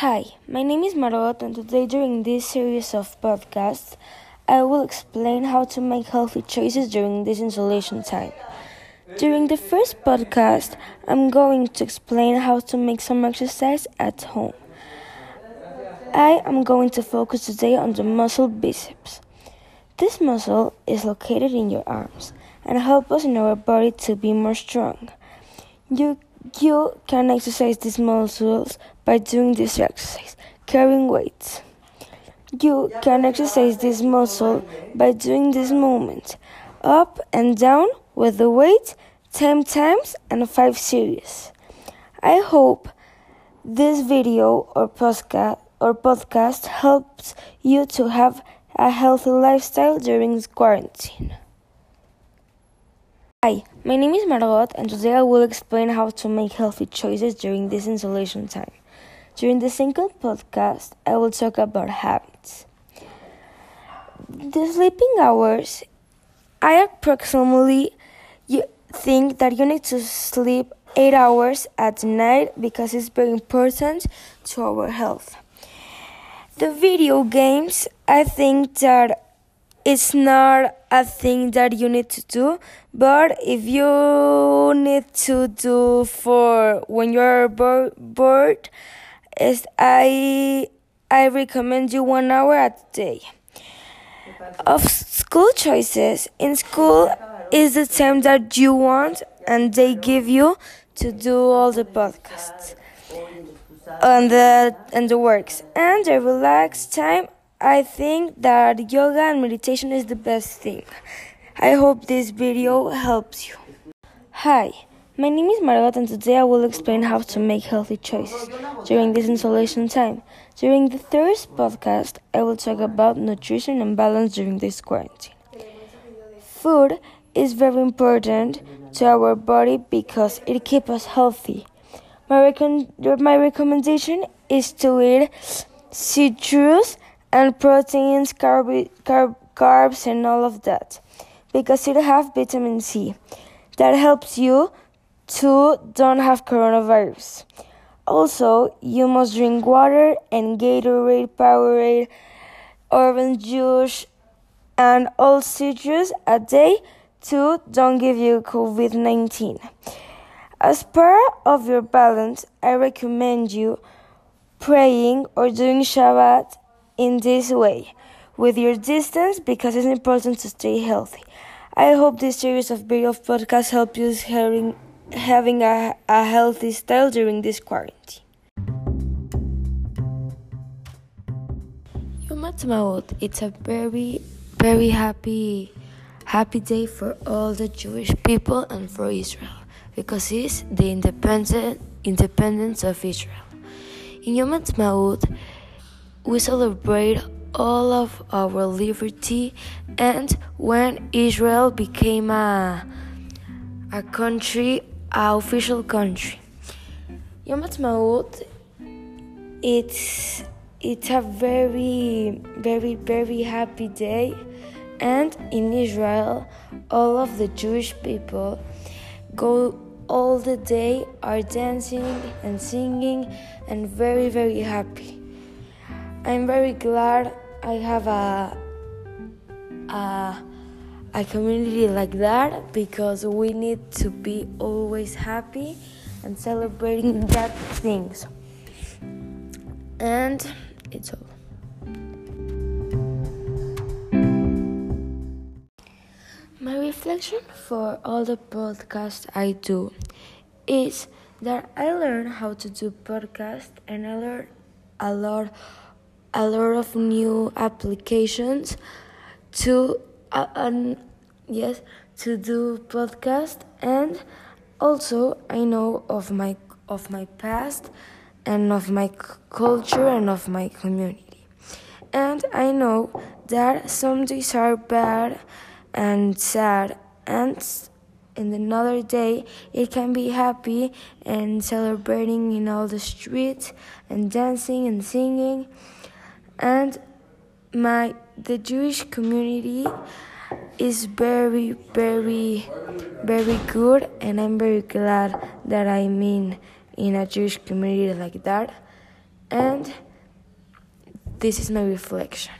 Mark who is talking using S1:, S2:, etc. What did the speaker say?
S1: Hi, my name is Margot, and today during this series of podcasts, I will explain how to make healthy choices during this isolation time. During the first podcast, I'm going to explain how to make some exercise at home. I am going to focus today on the muscle biceps. This muscle is located in your arms and helps us in our body to be more strong. You you can exercise these muscles by doing this exercise, carrying weights. You can exercise this muscle by doing this movement, up and down with the weight 10 times and 5 series. I hope this video or podcast or podcast helps you to have a healthy lifestyle during quarantine. Hi, my name is Margot, and today I will explain how to make healthy choices during this isolation time. During the single podcast, I will talk about habits. The sleeping hours, I approximately think that you need to sleep 8 hours at night because it's very important to our health. The video games, I think that it's not a thing that you need to do but if you need to do for when you're bored is i i recommend you one hour a day. Of school choices. In school is the time that you want and they give you to do all the podcasts and the and the works. And the relaxed time I think that yoga and meditation is the best thing. I hope this video helps you. Hi, my name is Margot and today I will explain how to make healthy choices during this isolation time. During the third podcast, I will talk about nutrition and balance during this quarantine. Food is very important to our body because it keeps us healthy. My, recon- my recommendation is to eat citrus and proteins, carb, carb, carbs, and all of that because it have vitamin C that helps you to don't have coronavirus. Also, you must drink water and Gatorade, Powerade, orange juice, and all citrus a day to don't give you COVID 19. As part of your balance, I recommend you praying or doing Shabbat in this way with your distance because it's important to stay healthy. I hope this series of video podcasts help you having, having a, a healthy style during this quarantine. Yom Ha'atzmaut, it's a very, very happy, happy day for all the Jewish people and for Israel because it's the independent, independence of Israel. In Yom Ha'atzmaut, we celebrate all of our liberty and when Israel became a a country, a official country. Yom Ha'atzmaut, it's it's a very very very happy day and in Israel all of the Jewish people go all the day are dancing and singing and very very happy. I'm very glad I have a, a, a community like that because we need to be always happy and celebrating that things. And it's all. My reflection for all the podcasts I do is that I learn how to do podcast and I learn a lot a lot of new applications to uh, um, yes to do podcast. And also I know of my of my past and of my culture and of my community. And I know that some days are bad and sad. And in another day it can be happy and celebrating in all the streets and dancing and singing and my the Jewish community is very very very good and I'm very glad that I'm in in a Jewish community like that And this is my reflection.